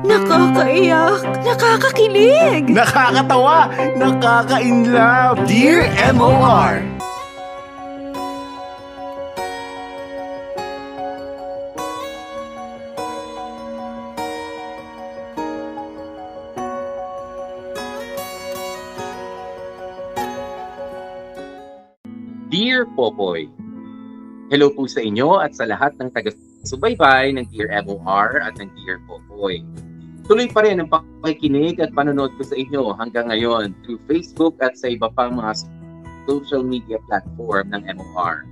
Nakakaiyak, nakakakilig, Nakakatawa, nakaka-inlove. Dear MOR! Dear Popoy, Hello po sa inyo at sa lahat ng taga-subaybay ng Dear MOR at ng Dear Popoy. Tuloy pa rin ang pakikinig at panonood ko sa inyo hanggang ngayon through Facebook at sa iba pang mga social media platform ng MOR.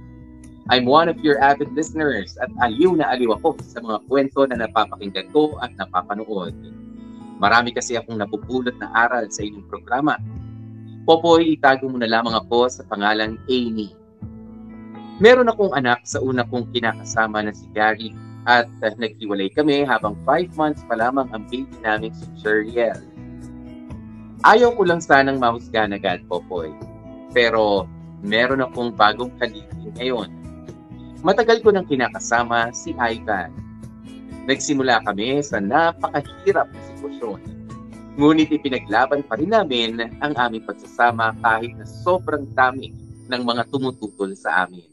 I'm one of your avid listeners at aliw na aliw ako sa mga kwento na napapakinggan ko at napapanood. Marami kasi akong napupulot na aral sa inyong programa. Popoy, itago mo na lamang ako sa pangalang Amy. Meron akong anak sa una kong kinakasama na si Gary at uh, naghiwalay kami habang 5 months pa lamang ang baby namin si Cheriel. Ayaw ko lang sanang mahusgahan agad, Popoy. Pero meron akong bagong kalipin ngayon. Matagal ko nang kinakasama si Ivan. Nagsimula kami sa napakahirap na sitwasyon. Ngunit ipinaglaban pa rin namin ang aming pagsasama kahit na sobrang dami ng mga tumututol sa amin.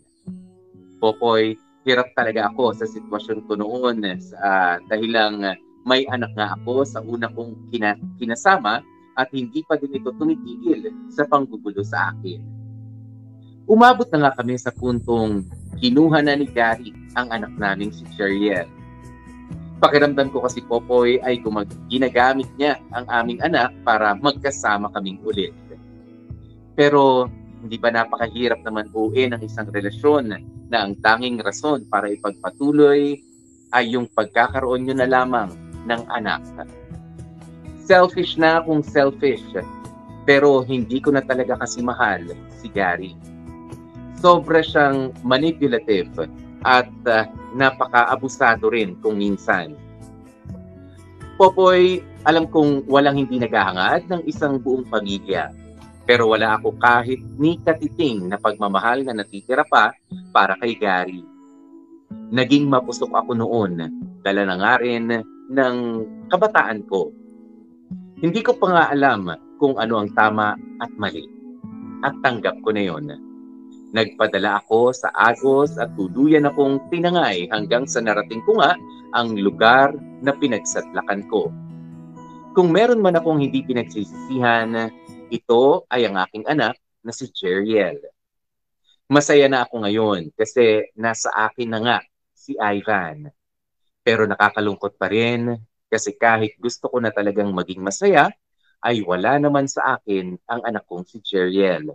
Popoy, hirap talaga ako sa sitwasyon ko noon uh, dahil lang may anak nga ako sa una kong kina- kinasama at hindi pa din ito tumitigil sa panggugulo sa akin. Umabot na nga kami sa puntong kinuha na ni Gary ang anak naming si Cheriel. Pakiramdam ko kasi Popoy ay gumag- ginagamit niya ang aming anak para magkasama kaming ulit. Pero hindi ba napakahirap naman buuin ang isang relasyon na ang tanging rason para ipagpatuloy ay yung pagkakaroon nyo na lamang ng anak? Selfish na kung selfish, pero hindi ko na talaga kasi mahal si Gary. Sobra siyang manipulative at uh, napaka-abusado rin kung minsan. Popoy, alam kong walang hindi naghahangad ng isang buong pamilya pero wala ako kahit ni katiting na pagmamahal na natitira pa para kay Gary. Naging mapusok ako noon, dala na nga rin ng kabataan ko. Hindi ko pa nga alam kung ano ang tama at mali. At tanggap ko na yon. Nagpadala ako sa Agos at tuluyan akong tinangay hanggang sa narating ko nga ang lugar na pinagsatlakan ko. Kung meron man akong hindi pinagsisisihan, ito ay ang aking anak na si Jeriel. Masaya na ako ngayon kasi nasa akin na nga si Ivan. Pero nakakalungkot pa rin kasi kahit gusto ko na talagang maging masaya, ay wala naman sa akin ang anak kong si Jeriel.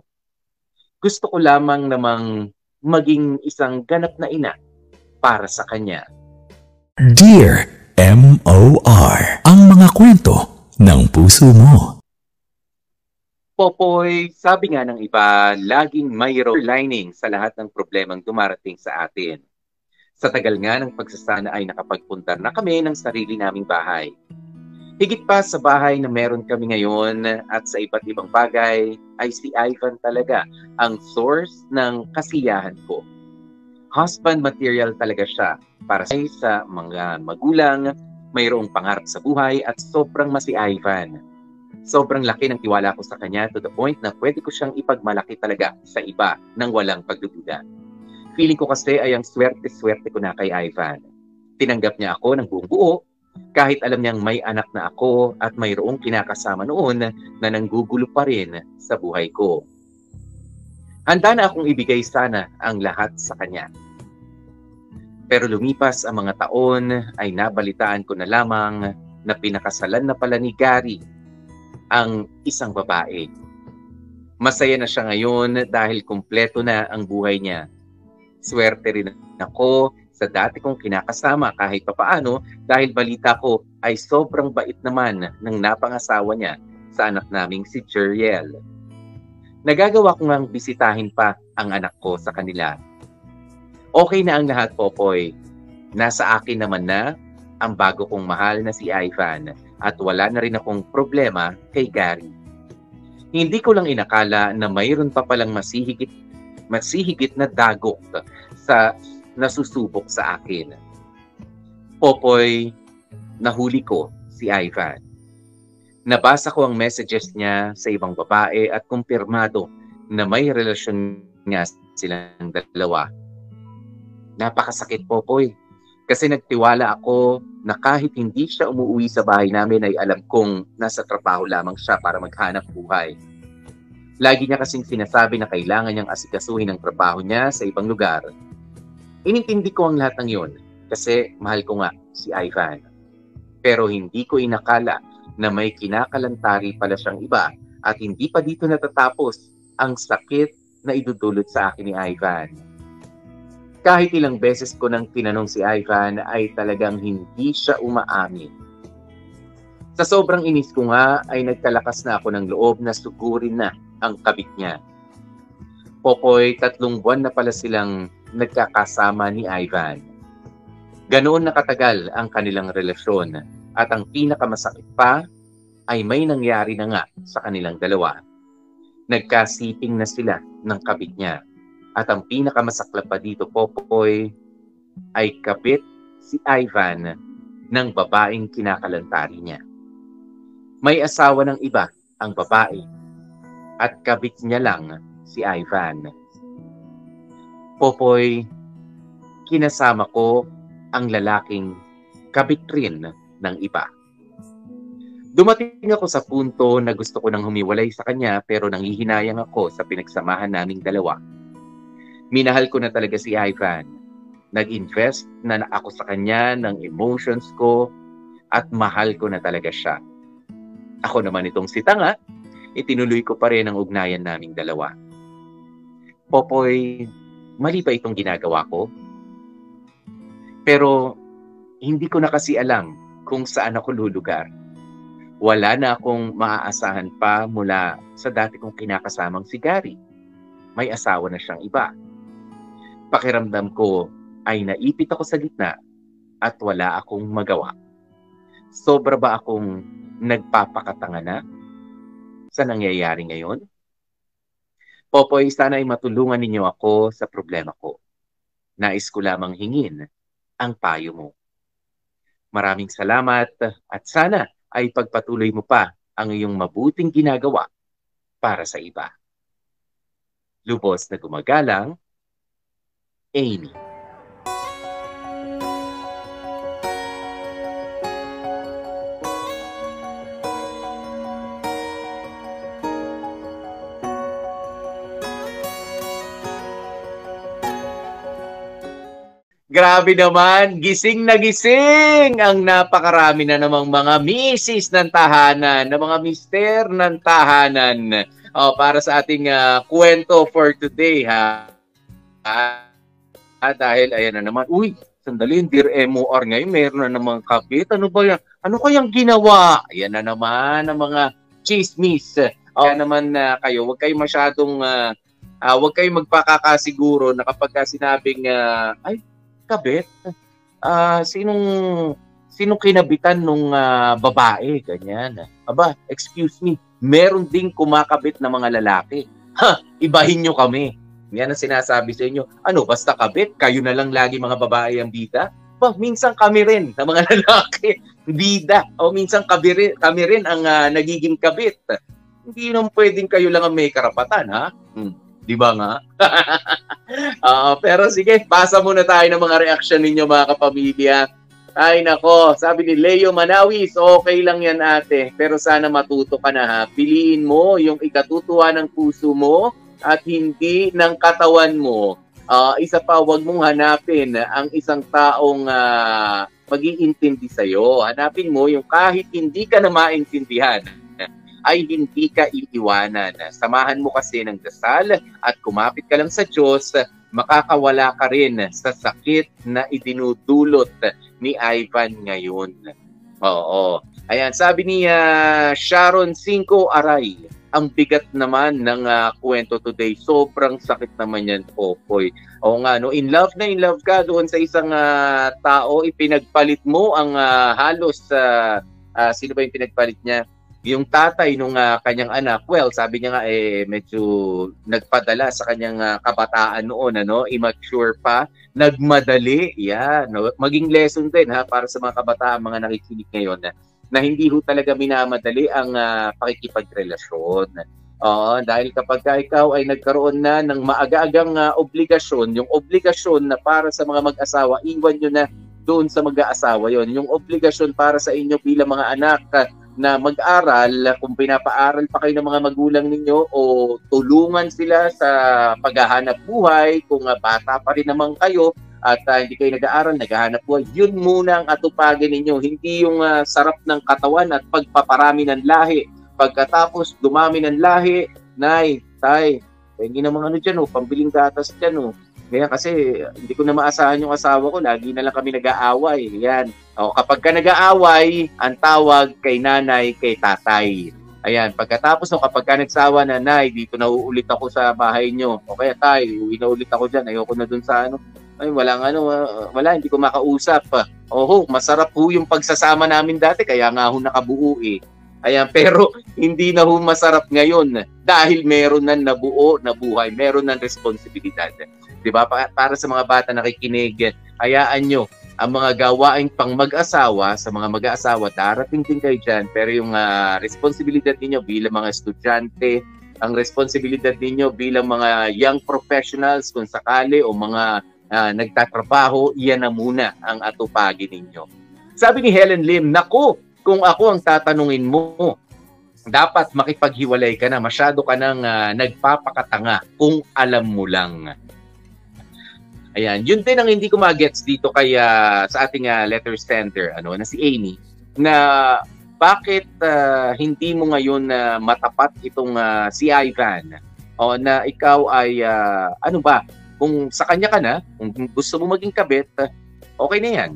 Gusto ko lamang namang maging isang ganap na ina para sa kanya. Dear M.O.R. Ang mga kwento ng puso mo. Popoy, sabi nga ng iba, laging mayroong lining sa lahat ng problemang dumarating sa atin. Sa tagal nga ng pagsasana ay nakapagpunta na kami ng sarili naming bahay. Higit pa sa bahay na meron kami ngayon at sa iba't ibang bagay ay si Ivan talaga ang source ng kasiyahan ko. Husband material talaga siya para sa mga magulang, mayroong pangarap sa buhay at sobrang masi Ivan sobrang laki ng tiwala ko sa kanya to the point na pwede ko siyang ipagmalaki talaga sa iba nang walang pagdududa. Feeling ko kasi ay ang swerte-swerte ko na kay Ivan. Tinanggap niya ako ng buong buo kahit alam niyang may anak na ako at mayroong kinakasama noon na nanggugulo pa rin sa buhay ko. Handa na akong ibigay sana ang lahat sa kanya. Pero lumipas ang mga taon ay nabalitaan ko na lamang na pinakasalan na pala ni Gary ang isang babae. Masaya na siya ngayon dahil kumpleto na ang buhay niya. Swerte rin ako sa dati kong kinakasama kahit papaano dahil balita ko ay sobrang bait naman ng napangasawa niya sa anak naming si Jeriel. Nagagawa ko ngang bisitahin pa ang anak ko sa kanila. Okay na ang lahat, Popoy. Nasa akin naman na ang bago kong mahal na si Ivan at wala na rin akong problema kay Gary. Hindi ko lang inakala na mayroon pa palang masihigit, masihigit na dagok sa nasusubok sa akin. Popoy, nahuli ko si Ivan. Nabasa ko ang messages niya sa ibang babae at kumpirmado na may relasyon nga silang dalawa. Napakasakit po po eh. Kasi nagtiwala ako na kahit hindi siya umuwi sa bahay namin ay alam kong nasa trabaho lamang siya para maghanap buhay. Lagi niya kasing sinasabi na kailangan niyang asikasuhin ang trabaho niya sa ibang lugar. Inintindi ko ang lahat ng yon kasi mahal ko nga si Ivan. Pero hindi ko inakala na may kinakalantari pala siyang iba at hindi pa dito natatapos ang sakit na idudulot sa akin ni Ivan. Kahit ilang beses ko nang tinanong si Ivan ay talagang hindi siya umaamin. Sa sobrang inis ko nga ay nagkalakas na ako ng loob na sugurin na ang kabit niya. Popoy, tatlong buwan na pala silang nagkakasama ni Ivan. Ganoon nakatagal ang kanilang relasyon at ang pinakamasakit pa ay may nangyari na nga sa kanilang dalawa. Nagkasiping na sila ng kabit niya. At ang pinakamasaklap pa dito, Popoy, ay kabit si Ivan ng babaeng kinakalantari niya. May asawa ng iba ang babae at kabit niya lang si Ivan. Popoy, kinasama ko ang lalaking kabit rin ng iba. Dumating ako sa punto na gusto ko nang humiwalay sa kanya pero nanghihinayang ako sa pinagsamahan naming dalawa. Minahal ko na talaga si Ivan. Nag-invest na ako sa kanya ng emotions ko at mahal ko na talaga siya. Ako naman itong si Tanga, itinuloy ko pa rin ang ugnayan naming dalawa. Popoy, mali ba itong ginagawa ko? Pero hindi ko na kasi alam kung saan ako lulugar. Wala na akong maaasahan pa mula sa dati kong kinakasamang si Gary. May asawa na siyang iba. Pakiramdam ko ay naipit ako sa gitna at wala akong magawa. Sobra ba akong nagpapakatanga na sa nangyayari ngayon? Popoy, sana ay matulungan ninyo ako sa problema ko. Nais ko lamang hingin ang payo mo. Maraming salamat at sana ay pagpatuloy mo pa ang iyong mabuting ginagawa para sa iba. Lubos na gumagalang, Amy. Grabe naman, gising na gising ang napakarami na namang mga misis ng tahanan, ng mga mister ng tahanan. Oh, para sa ating uh, kwento for today ha. Ah, dahil ayan na naman, uy, sandali, Dear MOR ngayon, meron na namang kapit. Ano ba yan? Ano kayang ginawa? Ayan na naman ang mga chismis. Oh, naman uh, kayo, huwag kayo masyadong, uh, uh, huwag kayo magpakakasiguro na kapag sinabing, uh, ay, kabit, uh, sinong sinong kinabitan nung uh, babae, ganyan. Aba, excuse me, meron ding kumakabit na mga lalaki. Ha, ibahin nyo kami. Yan ang sinasabi sa inyo. Ano, basta kabit, kayo na lang lagi mga babae ang bida? Ba, minsan kami rin na mga lalaki, bida. O minsan kami rin, kami rin ang uh, nagiging kabit. Hindi naman pwedeng kayo lang ang may karapatan, ha? Hmm. Di ba nga? uh, pero sige, pasa muna tayo ng mga reaction ninyo mga kapamilya. Ay nako, sabi ni Leo Manawis, okay lang yan ate, pero sana matuto ka na ha. Piliin mo yung ikatutuwa ng puso mo at hindi ng katawan mo. Uh, isa pa, wag mong hanapin ang isang taong uh, mag-iintindi sa'yo. Hanapin mo yung kahit hindi ka na maintindihan ay hindi ka iiwanan. Samahan mo kasi ng dasal at kumapit ka lang sa Diyos, makakawala ka rin sa sakit na idinudulot ni Ivan ngayon. Oo. Ayan, sabi ni uh, Sharon Cinco Aray, ang bigat naman ng uh, kwento today. Sobrang sakit naman yan, Popoy. Oo nga, no? in love na in love ka doon sa isang uh, tao, ipinagpalit mo ang uh, halos, uh, uh, sino ba yung pinagpalit niya? yung tatay nung uh, kanyang anak, well, sabi niya nga eh medyo nagpadala sa kanyang uh, kabataan noon, ano, immature pa, nagmadali, yeah, no, maging lesson din ha para sa mga kabataan, mga nakikinig ngayon. Na hindi ho talaga minamadali ang uh, pakikipagrelasyon. Oo, dahil kapag ka ikaw ay nagkaroon na ng maaga-agang uh, obligasyon, yung obligasyon na para sa mga mag-asawa, iwan nyo na doon sa mag-aasawa yon Yung obligasyon para sa inyo bilang mga anak uh, na mag-aral, kung pinapaaral pa kayo ng mga magulang ninyo o tulungan sila sa paghahanap buhay, kung uh, bata pa rin naman kayo, at uh, hindi kayo nag-aaral, naghahanap buhay, yun muna ang atupagin ninyo. Hindi yung uh, sarap ng katawan at pagpaparami ng lahi Pagkatapos dumami ng lahi, nay, tay, hindi naman ano dyan, oh, pambiling gatas dyan, oh. Kaya kasi hindi ko na maasahan yung asawa ko, lagi na lang kami nag-aaway. Yan. O, kapag ka nag-aaway, ang tawag kay nanay, kay tatay. Ayan, pagkatapos no, kapag ka nagsawa na, nay, dito na uulit ako sa bahay nyo. O kaya tay, uwi na ulit ako dyan, ayoko na dun sa ano. Ay, walang ano, wala, hindi ko makausap. Oho, masarap po yung pagsasama namin dati, kaya nga ho nakabuo eh. Ayan, pero hindi na ho masarap ngayon dahil meron na nabuo na buhay, meron ng responsibilidad. 'Di ba? Para sa mga bata nakikinig, hayaan nyo ang mga gawain pang mag-asawa sa mga mag-aasawa darating din kayo diyan pero yung uh, responsibilidad niyo bilang mga estudyante ang responsibilidad ninyo bilang mga young professionals kung sakali o mga uh, nagtatrabaho, iyan na muna ang atupagin ninyo. Sabi ni Helen Lim, naku, kung ako ang tatanungin mo, dapat makipaghiwalay ka na. Masyado ka nang uh, nagpapakatanga kung alam mo lang. Ayan, yun din ang hindi ko magets dito kay uh, sa ating uh, letter sender ano na si Amy na bakit uh, hindi mo ngayon uh, matapat itong uh, si Ivan o na ikaw ay uh, ano ba kung sa kanya ka na kung gusto mo maging kabit okay na yan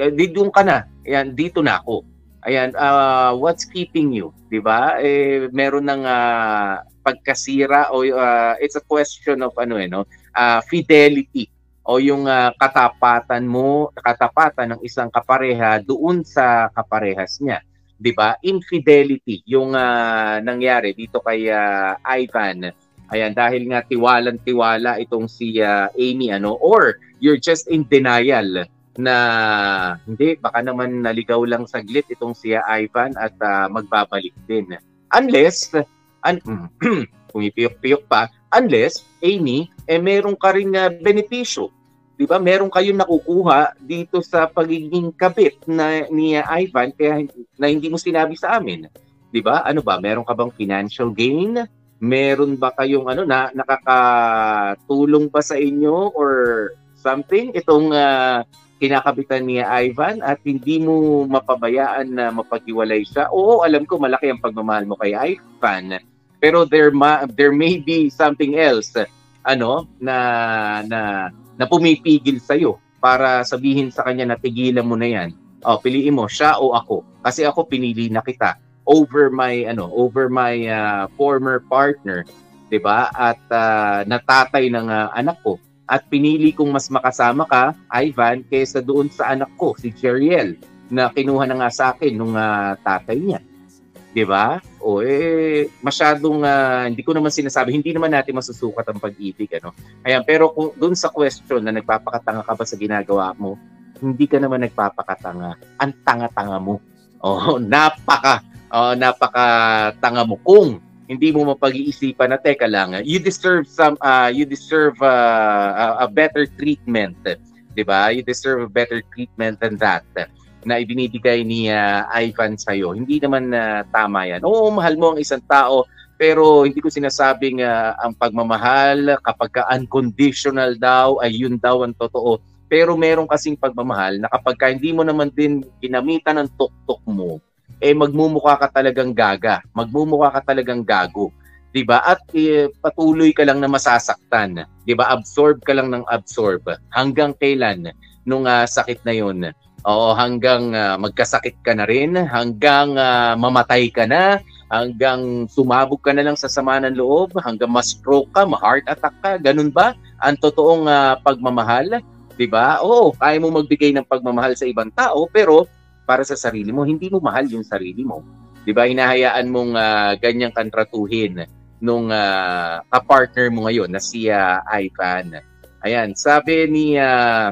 uh, doon ka na yan dito na ako Ayan, uh, what's keeping you, 'di ba? Eh meron ng uh, pagkasira o uh, it's a question of ano eh no, uh, fidelity o yung uh, katapatan mo, katapatan ng isang kapareha doon sa kaparehas niya. 'Di ba? Infidelity yung uh, nangyari dito kay uh, Ivan. Ayan, dahil nga tiwalang-tiwala itong si uh, Amy ano or you're just in denial na hindi, baka naman naligaw lang saglit itong si Ivan at uh, magbabalik din. Unless, un- pumipiyok-piyok pa, unless, Amy, eh meron ka rin uh, benepisyo. Di ba? Meron kayong nakukuha dito sa pagiging kabit na ni Ivan kaya na hindi mo sinabi sa amin. Di ba? Ano ba? Meron ka bang financial gain? Meron ba kayong ano na nakakatulong pa sa inyo or something itong uh, kinakabitan ni Ivan at hindi mo mapabayaan na mapaghiwalay siya. Oo, alam ko malaki ang pagmamahal mo kay Ivan. Pero there ma- there may be something else ano na na na pumipigil sa iyo para sabihin sa kanya na tigilan mo na 'yan. Oh, piliin mo siya o ako. Kasi ako pinili na kita over my ano, over my uh, former partner, 'di ba? At uh, natatay ng uh, anak ko at pinili kong mas makasama ka, Ivan, kaysa doon sa anak ko, si Jeriel, na kinuha na nga sa akin nung uh, tatay niya. 'Di ba? O eh masyadong uh, hindi ko naman sinasabi, hindi naman natin masusukat ang pag-ibig ano. Ayan, pero kung doon sa question na nagpapakatanga ka ba sa ginagawa mo, hindi ka naman nagpapakatanga. Ang tanga-tanga mo. Oh, napaka oh, napaka tanga mo kung hindi mo mapag-iisipan na teka lang you deserve some uh, you deserve uh, a, a better treatment 'di ba? You deserve a better treatment than that na ibinibigay ni uh, Ivan sa iyo hindi naman uh, tama yan. Oo mahal mo ang isang tao pero hindi ko sinasabing uh, ang pagmamahal kapag ka unconditional daw ay yun daw ang totoo. Pero meron kasing pagmamahal na kapag ka hindi mo naman din ginamitan ng tuktok mo eh magmumukha ka talagang gaga, magmumukha ka talagang gago. 'Di ba? At eh, patuloy ka lang na masasaktan, 'di ba? Absorb ka lang ng absorb hanggang kailan nung uh, sakit na 'yon. Oo, hanggang uh, magkasakit ka na rin, hanggang uh, mamatay ka na, hanggang sumabog ka na lang sa sama ng loob, hanggang ma-stroke ka, ma-heart attack ka, ganun ba? Ang totoong uh, pagmamahal, 'di ba? Oo, kaya mo magbigay ng pagmamahal sa ibang tao, pero para sa sarili mo, hindi mo mahal yung sarili mo. 'Di ba? Hinahayaan mong uh, ganyang kantratuhin nung uh, ka-partner mo ngayon na si uh, Ivan. Ayan, sabi ni uh,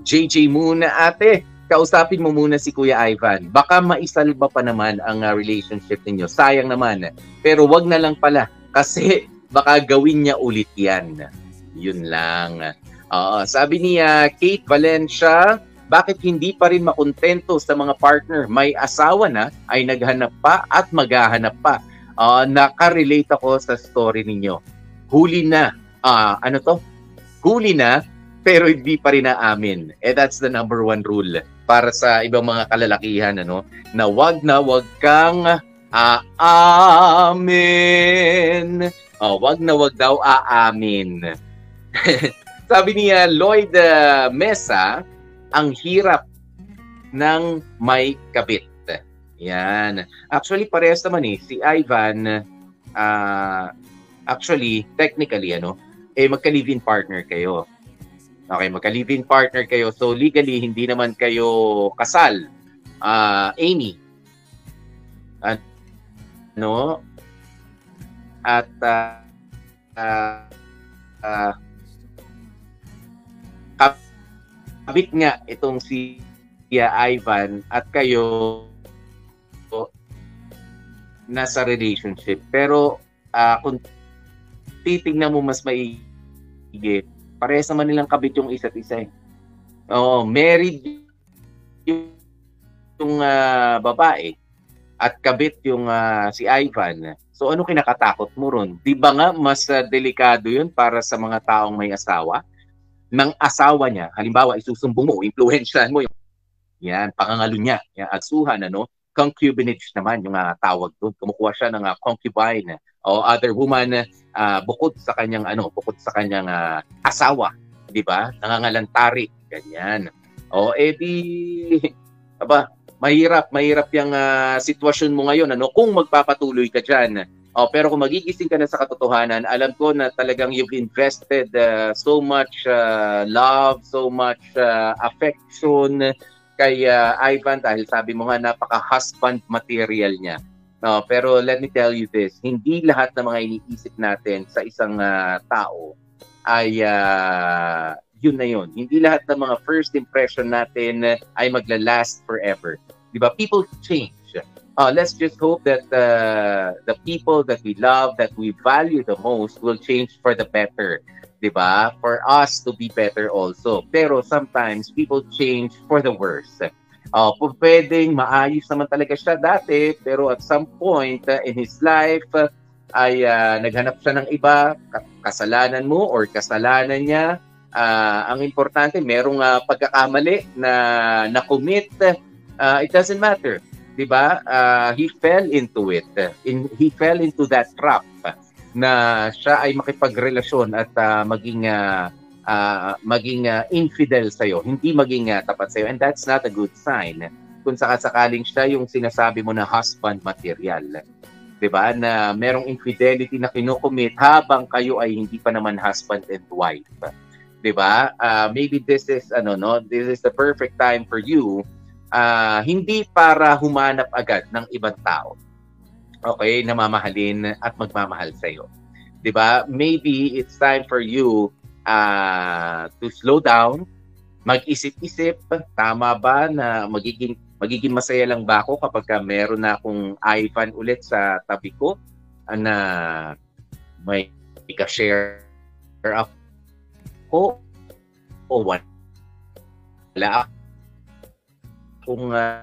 JJ Moon, ate, kausapin mo muna si Kuya Ivan. Baka maisalba pa naman ang uh, relationship ninyo. Sayang naman. Pero wag na lang pala kasi baka gawin niya ulit yan. Yun lang. Uh, sabi niya, Kate Valencia, bakit hindi pa rin makontento sa mga partner? May asawa na, ay naghanap pa at maghahanap pa. Uh, nakarelate ako sa story ninyo. Huli na. Uh, ano to? Huli na, pero hindi pa rin naamin. Eh, that's the number one rule para sa ibang mga kalalakihan, ano? Na wag na wag kang aamin. Oh, wag na wag daw aamin. Sabi niya Lloyd uh, Mesa, ang hirap ng may kabit. Yan. Actually, parehas naman eh. Si Ivan, uh, actually, technically, ano, eh, magka-live-in partner kayo. Okay, magka-live-in partner kayo. So, legally, hindi naman kayo kasal. Uh, Amy. Ano? At, uh, uh, uh, kabit nga itong si Tia Ivan at kayo nasa relationship. Pero uh, kung titignan mo mas maigi, parehas naman nilang kabit yung isa't isa eh. Oo, married yung uh, babae at kabit yung uh, si Ivan. So ano kinakatakot mo ron? Di ba nga mas uh, delikado yun para sa mga taong may asawa? Ng asawa niya, halimbawa isusumbong mo, influensyahan mo yung yan, pangangalo niya, yan, agsuhan, ano, concubinage naman yung uh, tawag doon. Kumukuha siya ng uh, concubine o other woman uh, bukod sa kanyang ano, bukod sa kanyang uh, asawa, 'di ba? Nangangalantari, ganyan. O edi aba, mahirap, mahirap yung uh, sitwasyon mo ngayon ano kung magpapatuloy ka diyan Oh, pero kung magigising ka na sa katotohanan, alam ko na talagang you've invested uh, so much uh, love, so much uh, affection kay uh, Ivan dahil sabi mo nga napaka-husband material niya. No, pero let me tell you this, hindi lahat ng mga iniisip natin sa isang uh, tao ay uh, yun na yun. Hindi lahat ng mga first impression natin ay magla-last forever. 'Di ba? People change uh, let's just hope that uh, the people that we love, that we value the most, will change for the better. Diba? For us to be better also. Pero sometimes people change for the worse. Uh, pwedeng maayos naman talaga siya dati, pero at some point uh, in his life, uh, ay uh, naghanap siya ng iba, kasalanan mo or kasalanan niya. Uh, ang importante, merong uh, pagkakamali na na-commit, uh, it doesn't matter 'di ba? Uh, he fell into it. In he fell into that trap na siya ay makipagrelasyon at uh, maging uh, uh, maging uh, infidel sa iyo, hindi maging uh, tapat sa iyo and that's not a good sign. Kung sakasakaling siya yung sinasabi mo na husband material. 'Di ba? Na merong infidelity na kinukumit habang kayo ay hindi pa naman husband and wife. 'Di ba? Uh, maybe this is ano no, this is the perfect time for you uh, hindi para humanap agad ng ibang tao. Okay, na mamahalin at magmamahal sa iyo. 'Di ba? Maybe it's time for you uh, to slow down, mag-isip-isip, tama ba na magiging magiging masaya lang ba ako kapag ka meron na akong Ivan ulit sa tabi ko na may ka-share ako o wala kung uh,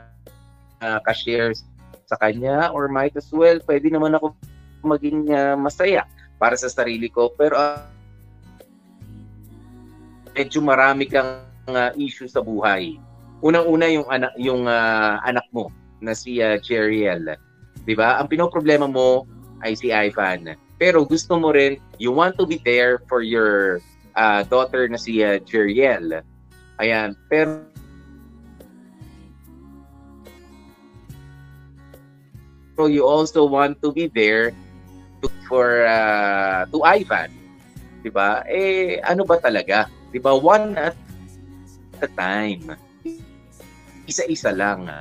uh, ka-share sa kanya or might as well, pwede naman ako maging uh, masaya para sa sarili ko. Pero uh, medyo marami kang uh, issue sa buhay. Unang-una yung anak yung uh, anak mo na si uh, Jeriel. 'Di ba? Ang pinoproblema mo ay si Ivan. Pero gusto mo rin you want to be there for your uh, daughter na si uh, Jeriel. Ayan. Pero So you also want to be there to, for uh, to Ivan. 'Di ba? Eh ano ba talaga? 'Di ba? One at a time. Isa-isa lang.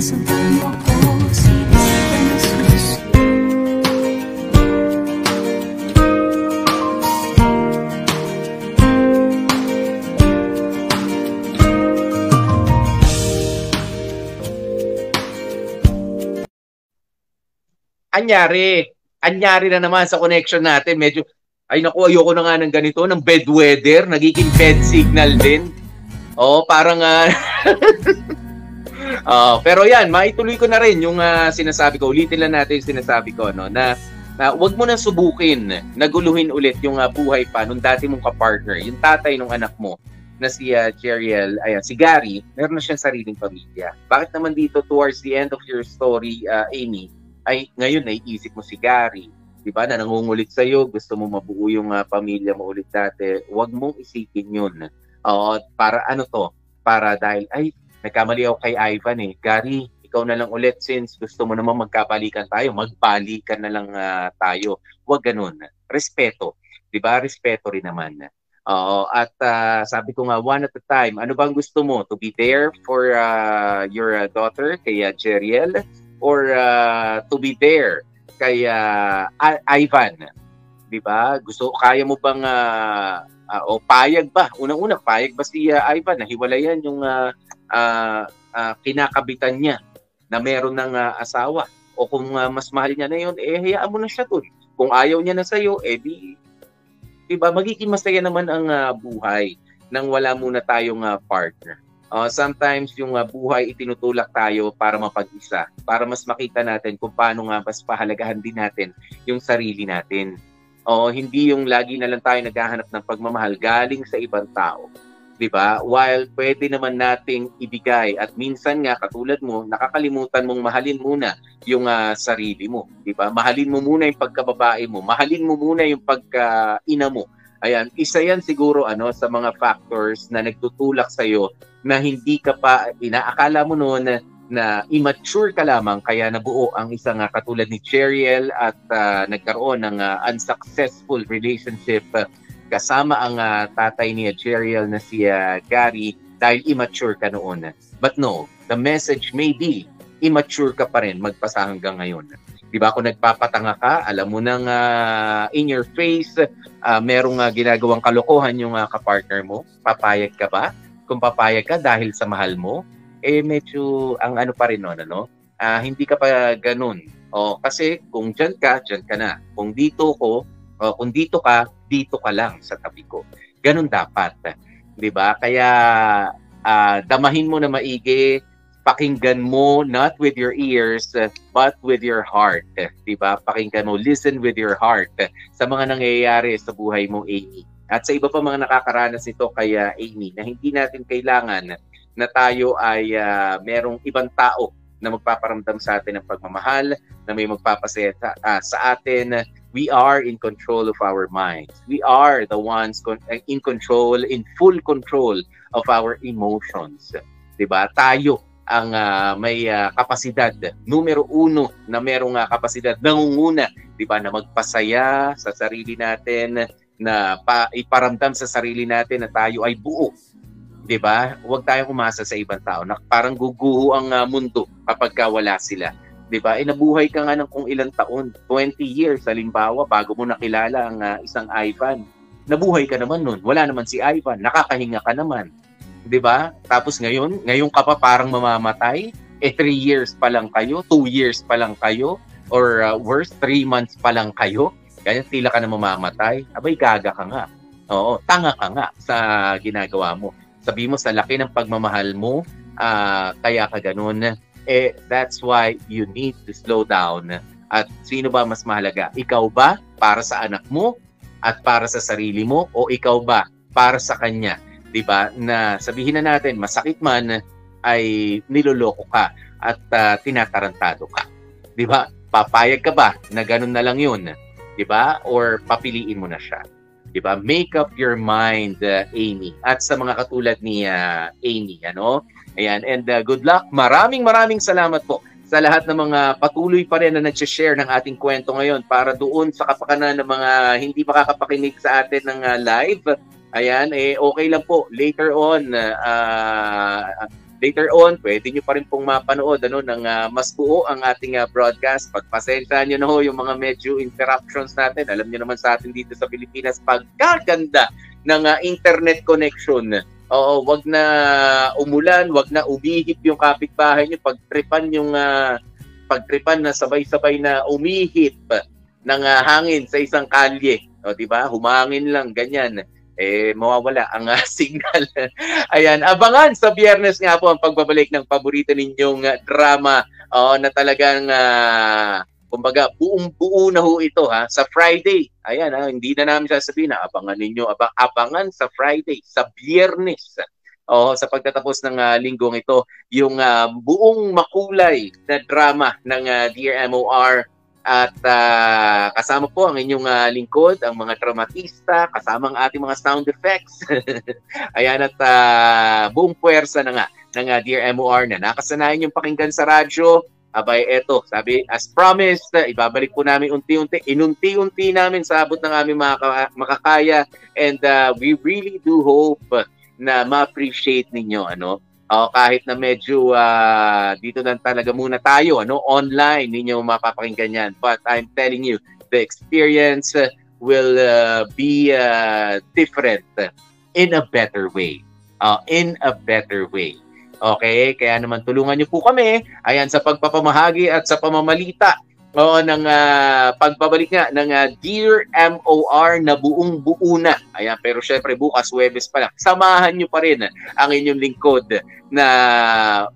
sinasabay mo ako Sinisipan ang anyari. Anyari na naman sa connection natin. Medyo, ay naku, ayoko na nga ng ganito, ng bed. Nagiging bed signal din. Oo, parang, uh, uh, pero yan, maituloy ko na rin yung uh, sinasabi ko, ulitin lang natin yung sinasabi ko, no, na na wag mo na subukin naguluhin ulit yung uh, buhay pa nung dati mong kapartner, yung tatay ng anak mo na si uh, Jeriel, ayan, si Gary, meron na siyang sariling pamilya. Bakit naman dito towards the end of your story, uh, Amy, ay ngayon naiisip mo si Gary, di ba, na nangungulit sa'yo, gusto mo mabuo yung uh, pamilya mo ulit dati, wag mong isipin yun. Uh, para ano to? Para dahil, ay, nagkamali ako kay Ivan eh. Gary, ikaw na lang ulit since gusto mo naman magkabalikan tayo, magbalikan na lang uh, tayo. Huwag ganun. Respeto. Di ba? Respeto rin naman. Oo, at uh, sabi ko nga, one at a time, ano bang gusto mo? To be there for uh, your uh, daughter, kay uh, Jeriel? Or uh, to be there kay uh, Ivan? Di ba? Gusto, kaya mo bang, uh, uh, o payag ba? Unang-una, payag ba si uh, Ivan? Nahiwalayan yung uh, uh, uh, kinakabitan niya na meron ng uh, asawa. O kung uh, mas mahal niya na yun, eh hayaan mo na siya dun. Kung ayaw niya na sa'yo, eh di diba, magiging masaya naman ang uh, buhay nang wala muna tayong uh, partner. Uh, sometimes yung uh, buhay itinutulak tayo para mapag-isa, para mas makita natin kung paano nga mas pahalagahan din natin yung sarili natin. O uh, hindi yung lagi na lang tayo naghahanap ng pagmamahal galing sa ibang tao. 'Di ba? While pwede naman nating ibigay at minsan nga katulad mo, nakakalimutan mong mahalin muna yung uh, sarili mo, 'di ba? Mahalin mo muna yung pagkababae mo, mahalin mo muna yung pagka-ina mo. Ayan, isa yan siguro ano sa mga factors na nagtutulak sa iyo na hindi ka pa inaakala mo noon na immature ka lamang kaya nabuo ang isang uh, katulad ni Cheriel at uh, nagkaroon ng uh, unsuccessful relationship uh, kasama ang uh, tatay ni Jeriel na si uh, Gary dahil immature ka noon. But no, the message may be immature ka pa rin magpasa hanggang ngayon. Di ba kung nagpapatanga ka, alam mo nang uh, in your face, uh, merong uh, ginagawang kalokohan yung uh, kapartner mo, papayag ka ba? Kung papayag ka dahil sa mahal mo, eh medyo ang ano pa rin noon, ano? Uh, hindi ka pa ganun. O, kasi kung dyan ka, dyan ka na. Kung dito ko, o, kung dito ka, dito ka lang sa tabi ko. Ganun dapat. 'Di ba? Kaya uh, damahin mo na maigi, pakinggan mo not with your ears but with your heart. 'Di ba? Pakinggan mo, listen with your heart sa mga nangyayari sa buhay mo, Amy. At sa iba pa mga nakakaranas nito kaya Amy na hindi natin kailangan na tayo ay uh, merong ibang tao na magpaparamdam sa atin ng pagmamahal, na may magpapasaya sa, uh, sa atin, we are in control of our minds. We are the ones con- eh, in control, in full control of our emotions. 'Di ba? Tayo ang uh, may uh, kapasidad numero uno na merong uh, kapasidad nangunguna 'di ba na magpasaya sa sarili natin na pa, iparamdam sa sarili natin na tayo ay buo 'di ba huwag tayong umasa sa ibang tao na parang guguho ang uh, mundo kapag wala sila 'di ba? Eh nabuhay ka nga ng kung ilang taon, 20 years halimbawa bago mo nakilala ang uh, isang Ivan. Nabuhay ka naman noon. Wala naman si Ivan, nakakahinga ka naman. 'Di ba? Tapos ngayon, ngayon ka pa parang mamamatay. Eh 3 years pa lang kayo, 2 years pa lang kayo or uh, worse, 3 months pa lang kayo. Kaya tila ka na mamamatay. Abay gaga ka nga. Oo, tanga ka nga sa ginagawa mo. Sabi mo sa laki ng pagmamahal mo, uh, kaya ka ganun eh that's why you need to slow down. At sino ba mas mahalaga? Ikaw ba para sa anak mo at para sa sarili mo o ikaw ba para sa kanya? 'Di ba? Na sabihin na natin masakit man ay niloloko ka at uh, tinatarantado ka. 'Di ba? Papayag ka ba na ganun na lang 'yun? 'Di ba? Or papiliin mo na siya? 'Di ba? Make up your mind, uh, Amy. At sa mga katulad ni uh, Amy, ano? Ayan, and uh, good luck. Maraming maraming salamat po sa lahat ng mga patuloy pa rin na nag-share ng ating kwento ngayon para doon sa kapakanan ng mga hindi makakapakinig sa atin ng uh, live. Ayan, eh okay lang po. Later on, uh, later on, pwede nyo pa rin pong mapanood ano, ng uh, mas buo ang ating uh, broadcast. Pagpasensya nyo na ho yung mga medyo interruptions natin. Alam nyo naman sa atin dito sa Pilipinas, pagkaganda ng uh, internet connection Oo, wag na umulan, wag na umihip yung kapitbahay niyo, pagtripan yung uh, pagtripan na sabay-sabay na umihip ng uh, hangin sa isang kalye. O, di ba? Humangin lang, ganyan. Eh, mawawala ang uh, signal. Ayan, abangan sa biyernes nga po ang pagbabalik ng paborito ninyong uh, drama uh, na talagang uh, kumbaga buong buo na ho ito ha sa Friday. Ayan ha, hindi na namin sasabihin na abangan ninyo abang, abangan sa Friday, sa Biyernes. Oh, sa pagtatapos ng uh, linggong ito, yung uh, buong makulay na drama ng uh, Dear MOR at uh, kasama po ang inyong uh, lingkod, ang mga dramatista, kasama ang ating mga sound effects. Ayan at uh, buong puwersa na nga ng uh, Dear MOR na nakasanayan yung pakinggan sa radyo. Abay, eto, sabi, as promised, ibabalik po namin unti-unti, inunti-unti namin sa abot ng aming mga makakaya and uh, we really do hope na ma-appreciate ninyo, ano, uh, kahit na medyo uh, dito na talaga muna tayo, ano, online ninyo mapapakinggan yan. But I'm telling you, the experience will uh, be uh, different in a better way. Uh, in a better way. Okay? Kaya naman tulungan niyo po kami ayan sa pagpapamahagi at sa pamamalita o ng uh, pagbabalik nga ng uh, Dear MOR na buong buo na. Ayan, pero syempre bukas Webes pa lang. Samahan niyo pa rin ang inyong lingkod na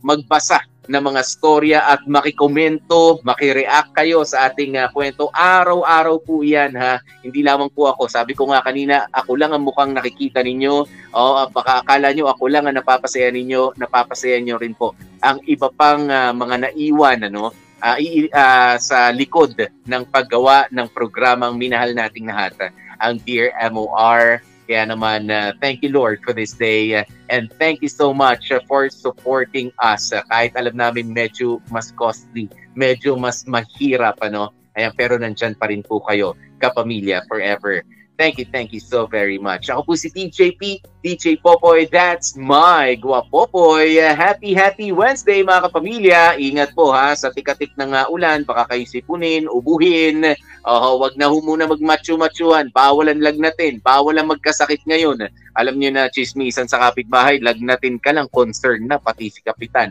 magbasa ng mga storya at makikomento, makireact kayo sa ating uh, kwento. Araw-araw po yan ha. Hindi lamang po ako. Sabi ko nga kanina, ako lang ang mukhang nakikita ninyo. O baka akala nyo ako lang ang napapasaya ninyo, napapasaya nyo rin po. Ang iba pang uh, mga naiwan ano, uh, uh, sa likod ng paggawa ng programang minahal nating lahat. Ang Dear MOR, kaya naman, uh, thank you Lord for this day and thank you so much for supporting us. Kahit alam namin medyo mas costly, medyo mas mahirap, ano? Ayan, pero nandyan pa rin po kayo, kapamilya, forever. Thank you, thank you so very much. Ako po si DJ P, DJ Popoy, that's my Guapopoy. Happy, happy Wednesday mga kapamilya. Ingat po ha, sa tikatik ng uh, ulan, baka kayo sipunin, ubuhin. Oh, wag na ho muna magmachu-machuhan, bawalan lagnatin, bawalan magkasakit ngayon. Alam niyo na chismisan sa kapitbahay, lagnatin ka lang, concern na pati si kapitan.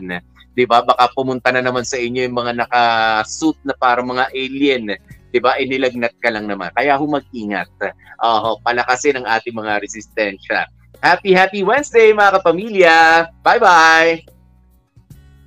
'Di ba? Baka pumunta na naman sa inyo yung mga naka-suit na parang mga alien 'di ba? Inilagnat ka lang naman. Kaya humag-ingat. Uh, palakasin ang ating mga resistensya. Happy, happy Wednesday mga kapamilya! Bye-bye!